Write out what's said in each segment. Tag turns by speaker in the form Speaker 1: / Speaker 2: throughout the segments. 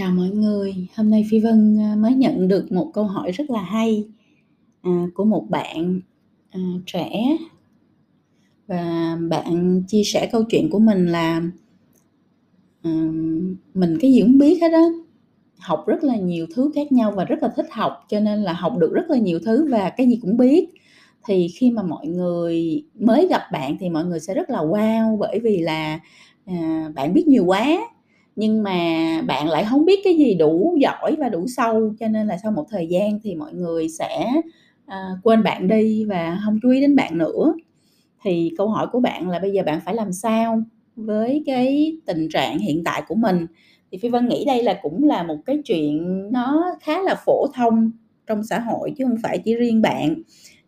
Speaker 1: Chào mọi người, hôm nay Phi Vân, à, mới nhận được một câu hỏi rất là hay, à, của một bạn, à, trẻ. Và bạn chia sẻ câu chuyện của mình là à, mình cái gì cũng biết hết á, học rất là nhiều thứ khác nhau và rất là thích học, cho nên là học được rất là nhiều thứ và cái gì cũng biết. Thì khi mà mọi người mới gặp bạn thì mọi người sẽ rất là wow, bởi vì là, à, bạn biết nhiều quá, nhưng mà bạn lại không biết cái gì đủ giỏi và đủ sâu, cho nên là sau một thời gian thì mọi người sẽ, à, quên bạn đi và không chú ý đến bạn nữa. Thì câu hỏi của bạn là bây giờ bạn phải làm sao với cái tình trạng hiện tại của mình? Thì Phi Vân nghĩ đây là cũng là một cái chuyện nó khá là phổ thông trong xã hội chứ không phải chỉ riêng bạn.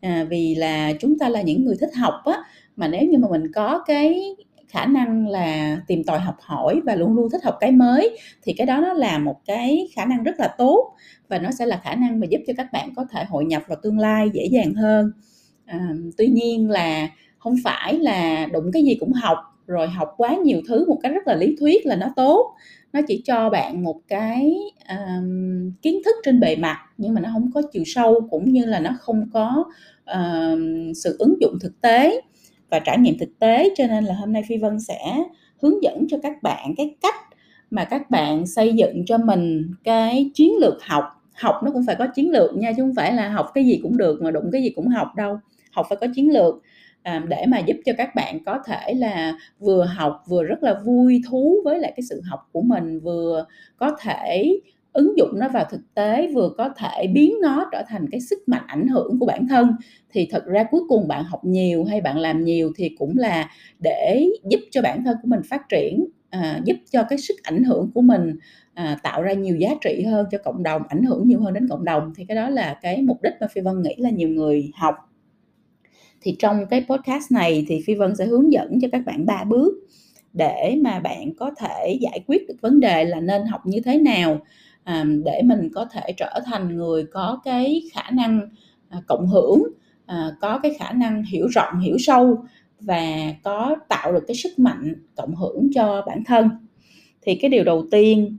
Speaker 1: À, vì là chúng ta là những người thích học á, mà nếu như mà mình có cái khả năng là tìm tòi học hỏi và luôn luôn thích học cái mới thì cái đó nó là một cái khả năng rất là tốt và nó sẽ là khả năng mà giúp cho các bạn có thể hội nhập vào tương lai dễ dàng hơn. À, tuy nhiên là không phải là đụng cái gì cũng học, rồi học quá nhiều thứ một cách rất là lý thuyết là nó tốt. Nó chỉ cho bạn một cái, um, kiến thức trên bề mặt nhưng mà nó không có chiều sâu, cũng như là nó không có, um, sự ứng dụng thực tế và trải nghiệm thực tế. Cho nên là hôm nay Phi Vân sẽ hướng dẫn cho các bạn cái cách mà các bạn xây dựng cho mình cái chiến lược học. Học nó cũng phải có chiến lược nha, chứ không phải là học cái gì cũng được, mà đụng cái gì cũng học đâu. Học phải có chiến lược, à, để mà giúp cho các bạn có thể là vừa học vừa rất là vui thú với lại cái sự học của mình, vừa có thể ứng dụng nó vào thực tế, vừa có thể biến nó trở thành cái sức mạnh ảnh hưởng của bản thân. Thì thật ra cuối cùng bạn học nhiều hay bạn làm nhiều thì cũng là để giúp cho bản thân của mình phát triển, à, giúp cho cái sức ảnh hưởng của mình, à, tạo ra nhiều giá trị hơn cho cộng đồng, ảnh hưởng nhiều hơn đến cộng đồng. Thì cái đó là cái mục đích mà Phi Vân nghĩ là nhiều người học. Thì trong cái podcast này thì Phi Vân sẽ hướng dẫn cho các bạn ba bước để mà bạn có thể giải quyết được vấn đề là nên học như thế nào, để mình có thể trở thành người có cái khả năng, à, cộng hưởng, à, có cái khả năng hiểu rộng, hiểu sâu và có tạo được cái sức mạnh cộng hưởng cho bản thân. Thì cái điều đầu tiên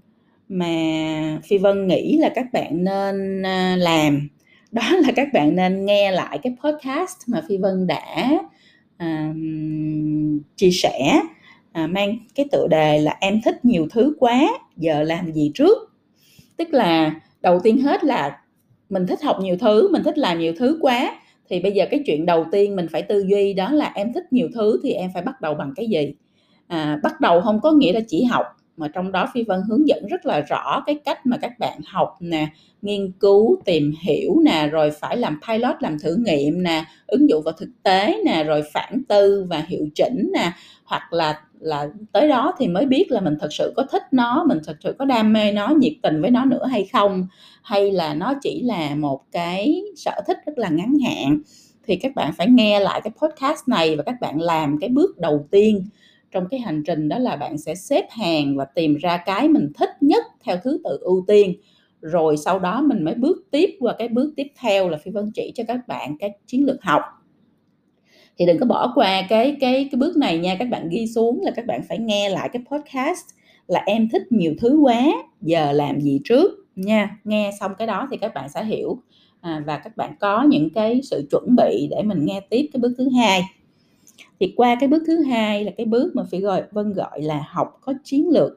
Speaker 1: mà Phi Vân nghĩ là các bạn nên, à, làm đó là các bạn nên nghe lại cái podcast mà Phi Vân đã, um, chia sẻ, à, mang cái tựa đề là "Em thích nhiều thứ quá, giờ làm gì trước?" Tức là đầu tiên hết là mình thích học nhiều thứ, mình thích làm nhiều thứ quá, thì bây giờ cái chuyện đầu tiên mình phải tư duy đó là em thích nhiều thứ thì em phải bắt đầu bằng cái gì? À, bắt đầu không có nghĩa là chỉ học, mà trong đó Phi Vân hướng dẫn rất là rõ cái cách mà các bạn học nè, nghiên cứu, tìm hiểu nè, rồi phải làm pilot, làm thử nghiệm nè, ứng dụng vào thực tế nè, rồi phản tư và hiệu chỉnh nè. Hoặc là là tới đó thì mới biết là mình thật sự có thích nó, mình thật sự có đam mê nó, nhiệt tình với nó nữa hay không, hay là nó chỉ là một cái sở thích rất là ngắn hạn. Thì các bạn phải nghe lại cái podcast này và các bạn làm cái bước đầu tiên trong cái hành trình đó là bạn sẽ xếp hàng và tìm ra cái mình thích nhất theo thứ tự ưu tiên. Rồi sau đó mình mới bước tiếp qua cái bước tiếp theo là Phi Vân chỉ cho các bạn cái chiến lược học. Thì đừng có bỏ qua cái cái cái bước này nha, các bạn ghi xuống là các bạn phải nghe lại cái podcast là "Em thích nhiều thứ quá, giờ làm gì trước?" nha. Nghe xong cái đó thì các bạn sẽ hiểu, à, và các bạn có những cái sự chuẩn bị để mình nghe tiếp cái bước thứ hai. Thì qua cái bước thứ hai là cái bước mà phải gọi Vân gọi là học có chiến lược.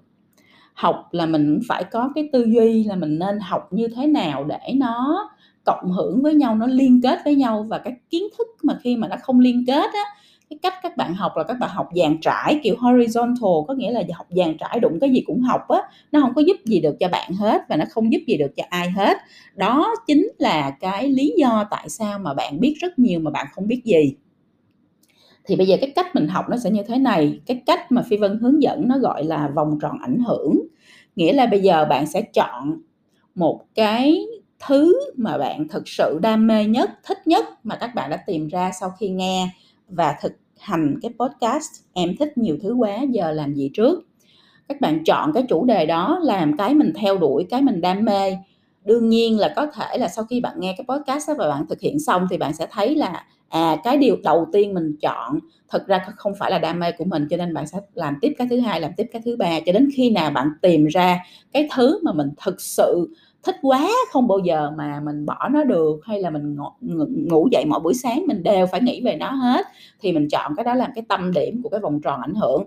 Speaker 1: Học là mình phải có cái tư duy là mình nên học như thế nào để nó cộng hưởng với nhau, nó liên kết với nhau và cái kiến thức mà khi mà nó không liên kết á, cái cách các bạn học là các bạn học dàn trải, kiểu horizontal, có nghĩa là học dàn trải, đụng cái gì cũng học á, nó không có giúp gì được cho bạn hết và nó không giúp gì được cho ai hết. Đó chính là cái lý do tại sao mà bạn biết rất nhiều mà bạn không biết gì. Thì bây giờ cái cách mình học nó sẽ như thế này, cái cách mà Phi Vân hướng dẫn nó gọi là vòng tròn ảnh hưởng. Nghĩa là bây giờ bạn sẽ chọn một cái thứ mà bạn thực sự đam mê nhất, thích nhất mà các bạn đã tìm ra sau khi nghe và thực hành cái podcast "Em thích nhiều thứ quá, giờ làm gì trước?" Các bạn chọn cái chủ đề đó làm cái mình theo đuổi, cái mình đam mê đương nhiên là có thể là sau khi bạn nghe cái podcast đó và bạn thực hiện xong thì bạn sẽ thấy là à cái điều đầu tiên mình chọn thực ra không phải là đam mê của mình cho nên bạn sẽ làm tiếp cái thứ hai làm tiếp cái thứ ba cho đến khi nào bạn tìm ra cái thứ mà mình thực sự thích quá không bao giờ mà mình bỏ nó được hay là mình ngủ, ngủ dậy mỗi buổi sáng mình đều phải nghĩ về nó hết thì mình chọn cái đó làm cái tâm điểm của cái vòng tròn ảnh hưởng.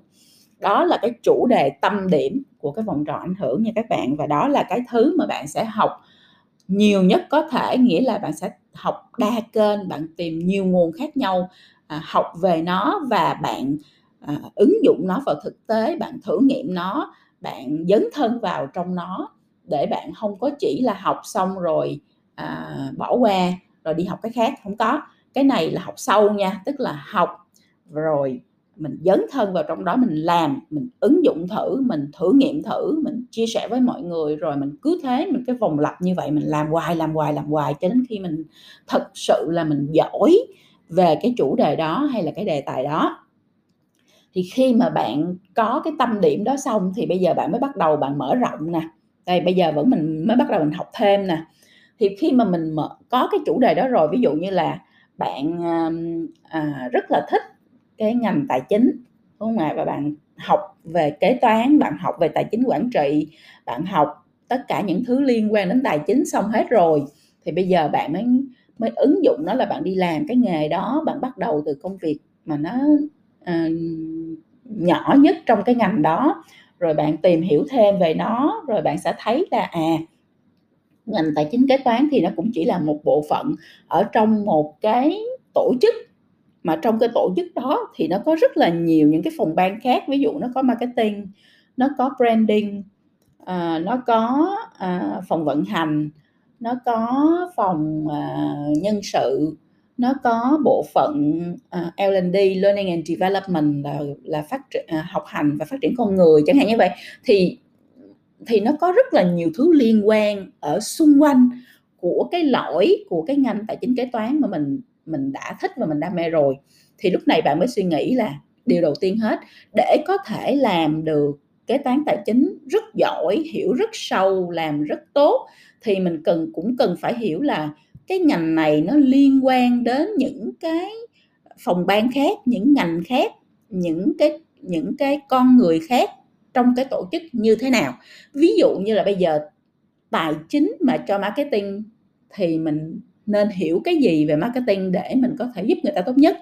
Speaker 1: Đó là cái chủ đề tâm điểm của cái vòng tròn ảnh hưởng nha các bạn và đó là cái thứ mà bạn sẽ học nhiều nhất có thể nghĩa là bạn sẽ học đa kênh bạn tìm nhiều nguồn khác nhau à, học về nó và bạn à, ứng dụng nó vào thực tế bạn thử nghiệm nó bạn dấn thân vào trong nó để bạn không có chỉ là học xong rồi à, bỏ qua rồi đi học cái khác. Không có. Cái này là học sâu nha tức là học rồi mình dấn thân vào trong đó mình làm mình ứng dụng thử mình thử nghiệm thử mình chia sẻ với mọi người rồi mình cứ thế mình cái vòng lặp như vậy mình làm hoài làm hoài làm hoài cho đến khi mình thật sự là mình giỏi về cái chủ đề đó hay là cái đề tài đó. Thì khi mà bạn có cái tâm điểm đó xong thì bây giờ bạn mới bắt đầu bạn mở rộng nè. Đây bây giờ vẫn mình mới bắt đầu mình học thêm nè. Thì khi mà mình mở, có cái chủ đề đó rồi ví dụ như là bạn à, à rất là thích cái ngành tài chính đúng không ạ? Và bạn học về kế toán bạn học về tài chính quản trị bạn học tất cả những thứ liên quan đến tài chính xong hết rồi thì bây giờ bạn mới mới ứng dụng nó là bạn đi làm cái nghề đó bạn bắt đầu từ công việc mà nó uh, nhỏ nhất trong cái ngành đó. Rồi bạn tìm hiểu thêm về nó rồi bạn sẽ thấy là à ngành tài chính kế toán thì nó cũng chỉ là một bộ phận ở trong một cái tổ chức mà trong cái tổ chức đó thì nó có rất là nhiều những cái phòng ban khác ví dụ nó có marketing nó có branding à, nó có à, phòng vận hành nó có phòng à, nhân sự nó có bộ phận à, uh, L&D Learning and Development là là phát triển uh, học hành và phát triển con người chẳng hạn như vậy. Thì thì nó có rất là nhiều thứ liên quan ở xung quanh của cái lõi của cái ngành tài chính kế toán mà mình mình đã thích và mình đam mê rồi, thì lúc này bạn mới suy nghĩ là điều đầu tiên hết, để có thể làm được kế toán tài chính rất giỏi, hiểu rất sâu, làm rất tốt, thì mình cần, cũng cần phải hiểu là cái ngành này nó liên quan đến những cái phòng ban khác, những ngành khác, những cái những cái con người khác trong cái tổ chức như thế nào. Ví dụ như là bây giờ tài chính mà cho marketing thì mình nên hiểu cái gì về marketing để mình có thể giúp người ta tốt nhất.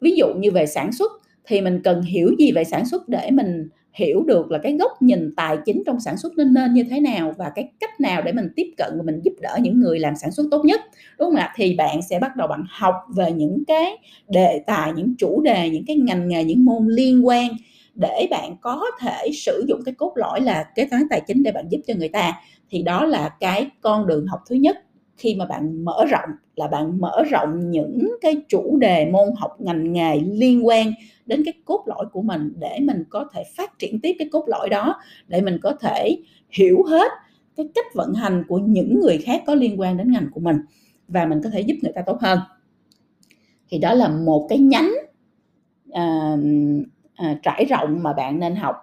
Speaker 1: Ví dụ như về sản xuất, thì mình cần hiểu gì về sản xuất để mình hiểu được là cái góc nhìn tài chính trong sản xuất nên nên như thế nào và cái cách nào để mình tiếp cận và mình giúp đỡ những người làm sản xuất tốt nhất. Đúng không ạ? Thì bạn sẽ bắt đầu bạn học về những cái đề tài, những chủ đề, những cái ngành nghề, những môn liên quan để bạn có thể sử dụng cái cốt lõi là kế toán tài chính để bạn giúp cho người ta. Thì đó là cái con đường học thứ nhất khi mà bạn mở rộng là bạn mở rộng những cái chủ đề môn học ngành nghề liên quan đến cái cốt lõi của mình để mình có thể phát triển tiếp cái cốt lõi đó để mình có thể hiểu hết cái cách vận hành của những người khác có liên quan đến ngành của mình và mình có thể giúp người ta tốt hơn. Thì đó là một cái nhánh à, à, trải rộng mà bạn nên học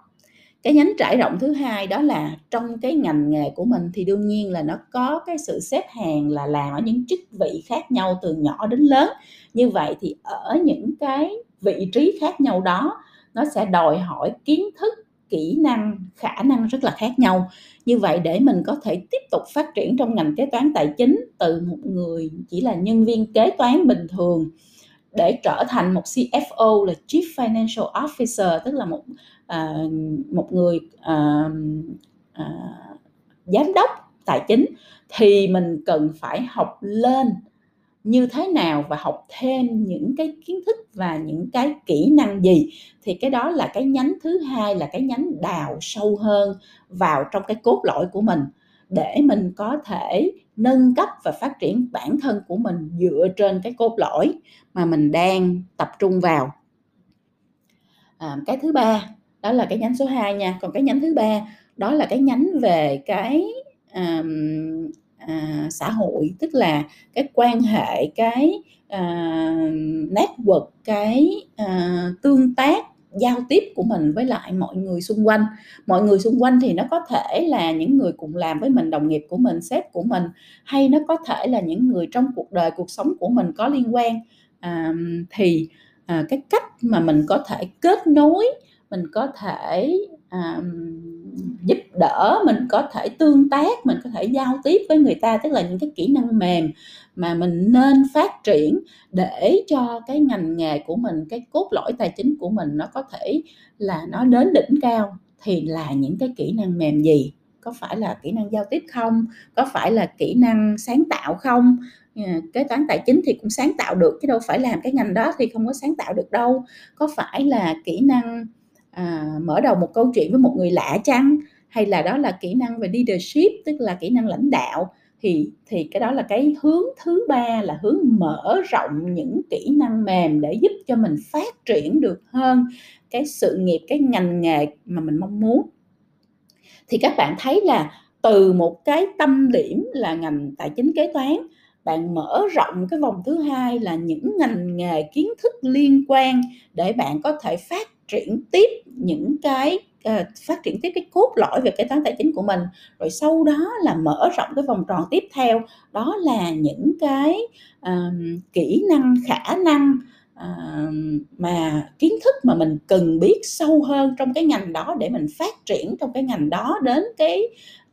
Speaker 1: cái nhánh trải rộng thứ hai đó là trong cái ngành nghề của mình thì đương nhiên là nó có cái sự xếp hàng là làm ở những chức vị khác nhau từ nhỏ đến lớn. Như vậy thì ở những cái vị trí khác nhau đó, nó sẽ đòi hỏi kiến thức, kỹ năng, khả năng rất là khác nhau. Như vậy để mình có thể tiếp tục phát triển trong ngành kế toán tài chính từ một người chỉ là nhân viên kế toán bình thường, để trở thành một CFO là Chief Financial Officer, tức là một à, một người à, à, giám đốc tài chính thì mình cần phải học lên như thế nào và học thêm những cái kiến thức và những cái kỹ năng gì. Thì cái đó là cái nhánh thứ hai là cái nhánh đào sâu hơn vào trong cái cốt lõi của mình để mình có thể nâng cấp và phát triển bản thân của mình dựa trên cái cốt lõi mà mình đang tập trung vào. À, cái thứ ba đó là cái nhánh số 2 nha. Còn cái nhánh thứ ba đó là cái nhánh về cái um, à, xã hội tức là cái quan hệ cái à, network cái à, tương tác giao tiếp của mình với lại mọi người xung quanh. Mọi người xung quanh thì nó có thể là những người cùng làm với mình đồng nghiệp của mình sếp của mình hay nó có thể là những người trong cuộc đời cuộc sống của mình có liên quan. À, thì à, cái cách mà mình có thể kết nối mình có thể um, giúp đỡ mình có thể tương tác mình có thể giao tiếp với người ta tức là những cái kỹ năng mềm mà mình nên phát triển để cho cái ngành nghề của mình cái cốt lõi tài chính của mình nó có thể là nó đến đỉnh cao thì là những cái kỹ năng mềm gì? Có phải là kỹ năng giao tiếp không? Có phải là kỹ năng sáng tạo không? À, kế toán tài chính thì cũng sáng tạo được chứ đâu phải làm cái ngành đó thì không có sáng tạo được đâu. Có phải là kỹ năng à, mở đầu một câu chuyện với một người lạ chăng? Hay là đó là kỹ năng về leadership tức là kỹ năng lãnh đạo? Thì thì cái đó là cái hướng thứ ba là hướng mở rộng những kỹ năng mềm để giúp cho mình phát triển được hơn cái sự nghiệp cái ngành nghề mà mình mong muốn. Thì các bạn thấy là từ một cái tâm điểm là ngành tài chính kế toán bạn mở rộng cái vòng thứ hai là những ngành nghề kiến thức liên quan để bạn có thể phát triển tiếp những cái uh, phát triển tiếp cái cốt lõi về kế toán tài chính của mình rồi sau đó là mở rộng cái vòng tròn tiếp theo. Đó là những cái uh, kỹ năng khả năng uh, mà kiến thức mà mình cần biết sâu hơn trong cái ngành đó để mình phát triển trong cái ngành đó đến cái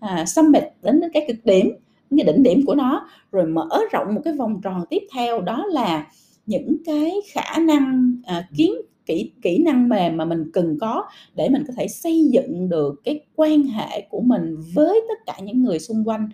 Speaker 1: uh, summit đến cái cực điểm cái đỉnh điểm của nó rồi mở rộng một cái vòng tròn tiếp theo. Đó là những cái khả năng uh, kiến kỹ kỹ năng mềm mà mình cần có để mình có thể xây dựng được cái quan hệ của mình với tất cả những người xung quanh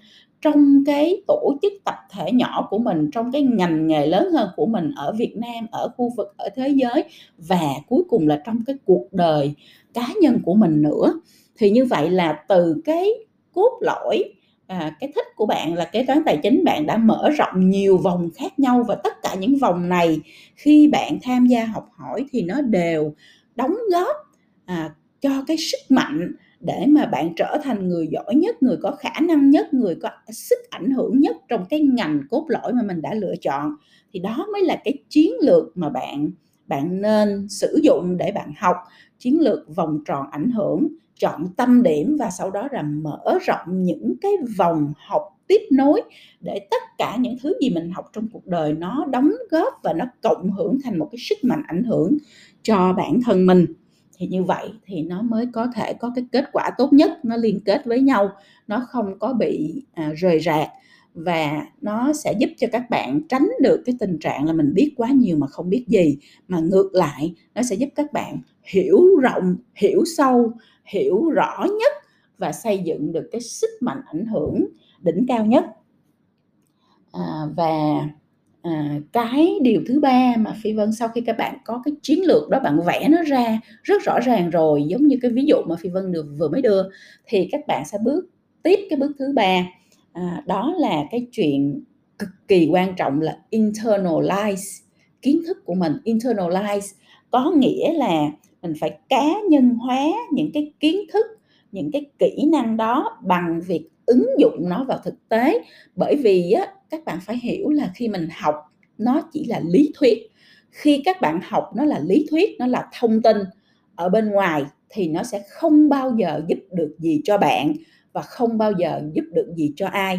Speaker 1: trong cái tổ chức tập thể nhỏ của mình, trong cái ngành nghề lớn hơn của mình ở Việt Nam, ở khu vực, ở thế giới và cuối cùng là trong cái cuộc đời cá nhân của mình nữa. Thì như vậy là từ cái cốt lõi à, cái thích của bạn là kế toán tài chính bạn đã mở rộng nhiều vòng khác nhau và tất cả những vòng này khi bạn tham gia học hỏi thì nó đều đóng góp à, cho cái sức mạnh để mà bạn trở thành người giỏi nhất người có khả năng nhất người có sức ảnh hưởng nhất trong cái ngành cốt lõi mà mình đã lựa chọn. Thì đó mới là cái chiến lược mà bạn bạn nên sử dụng để bạn học chiến lược vòng tròn ảnh hưởng chọn tâm điểm và sau đó là mở rộng những cái vòng học tiếp nối để tất cả những thứ gì mình học trong cuộc đời nó đóng góp và nó cộng hưởng thành một cái sức mạnh ảnh hưởng cho bản thân mình. Thì như vậy thì nó mới có thể có cái kết quả tốt nhất nó liên kết với nhau nó không có bị à, rời rạc và nó sẽ giúp cho các bạn tránh được cái tình trạng là mình biết quá nhiều mà không biết gì. Mà ngược lại nó sẽ giúp các bạn hiểu rộng hiểu sâu hiểu rõ nhất và xây dựng được cái sức mạnh ảnh hưởng đỉnh cao nhất. À, và à, cái điều thứ ba mà phi vân sau khi các bạn có cái chiến lược đó bạn vẽ nó ra rất rõ ràng rồi giống như cái ví dụ mà phi vân được vừa mới đưa thì các bạn sẽ bước tiếp cái bước thứ ba. À, đó là cái chuyện cực kỳ quan trọng là internalize kiến thức của mình internalize có nghĩa là mình phải cá nhân hóa những cái kiến thức những cái kỹ năng đó bằng việc ứng dụng nó vào thực tế. Bởi vì á, các bạn phải hiểu là khi mình học nó chỉ là lý thuyết. Khi các bạn học nó là lý thuyết nó là thông tin ở bên ngoài thì nó sẽ không bao giờ giúp được gì cho bạn và không bao giờ giúp được gì cho ai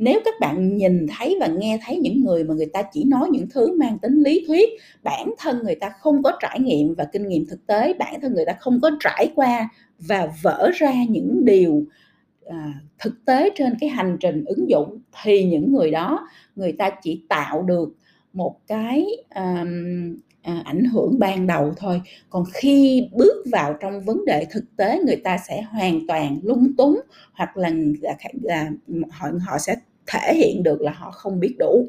Speaker 1: nếu các bạn nhìn thấy và nghe thấy những người mà người ta chỉ nói những thứ mang tính lý thuyết bản thân người ta không có trải nghiệm và kinh nghiệm thực tế bản thân người ta không có trải qua và vỡ ra những điều à, thực tế trên cái hành trình ứng dụng thì những người đó người ta chỉ tạo được một cái um, à, ảnh hưởng ban đầu thôi. Còn khi bước vào trong vấn đề thực tế người ta sẽ hoàn toàn lung túng hoặc là, là, là họ họ sẽ thể hiện được là họ không biết đủ.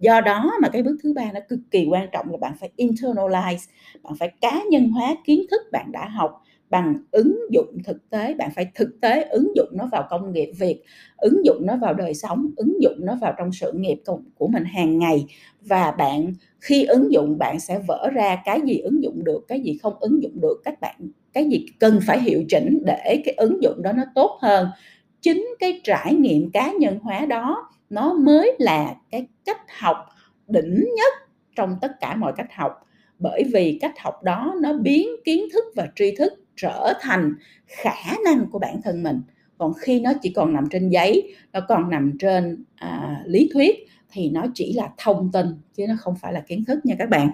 Speaker 1: Do đó mà cái bước thứ ba nó cực kỳ quan trọng là bạn phải internalize, bạn phải cá nhân hóa kiến thức bạn đã học bằng ứng dụng thực tế. Bạn phải thực tế ứng dụng nó vào công nghiệp việc ứng dụng nó vào đời sống, ứng dụng nó vào trong sự nghiệp của mình hàng ngày. Và bạn, khi ứng dụng, bạn sẽ vỡ ra cái gì ứng dụng được, cái gì không ứng dụng được, các bạn, cái gì cần phải hiệu chỉnh để cái ứng dụng đó nó tốt hơn chính cái trải nghiệm cá nhân hóa đó nó mới là cái cách học đỉnh nhất trong tất cả mọi cách học. Bởi vì cách học đó nó biến kiến thức và tri thức trở thành khả năng của bản thân mình. Còn khi nó chỉ còn nằm trên giấy nó còn nằm trên à, lý thuyết thì nó chỉ là thông tin chứ nó không phải là kiến thức nha các bạn.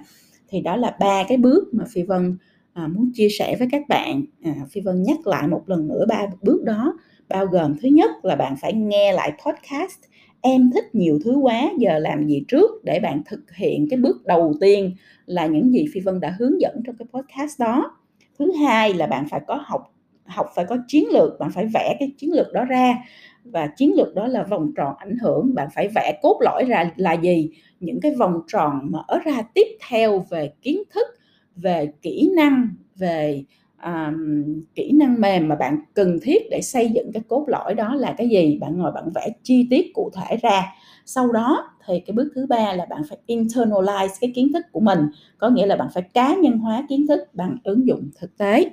Speaker 1: Thì đó là ba cái bước mà phi vân à, muốn chia sẻ với các bạn. À, phi vân nhắc lại một lần nữa ba bước đó bao gồm thứ nhất là bạn phải nghe lại podcast. Em thích nhiều thứ quá, giờ làm gì trước để bạn thực hiện cái bước đầu tiên là những gì phi vân đã hướng dẫn trong cái podcast đó. Thứ hai là bạn phải có học học phải có chiến lược, bạn phải vẽ cái chiến lược đó ra. Và chiến lược đó là vòng tròn ảnh hưởng, bạn phải vẽ cốt lõi ra là gì, những cái vòng tròn mở ra tiếp theo về kiến thức, về kỹ năng, về um, kỹ năng mềm mà bạn cần thiết để xây dựng cái cốt lõi đó là cái gì? Bạn ngồi bạn vẽ chi tiết cụ thể ra. Sau đó thì cái bước thứ ba là bạn phải internalize cái kiến thức của mình. Có nghĩa là bạn phải cá nhân hóa kiến thức bằng ứng dụng thực tế.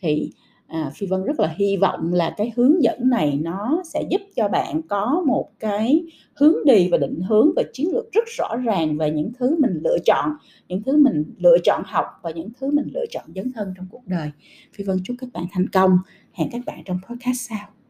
Speaker 1: Thì à, phi vân rất là hy vọng là cái hướng dẫn này nó sẽ giúp cho bạn có một cái hướng đi và định hướng và chiến lược rất rõ ràng về những thứ mình lựa chọn những thứ mình lựa chọn học và những thứ mình lựa chọn dấn thân trong cuộc đời. Phi vân chúc các bạn thành công. Hẹn các bạn trong podcast sau.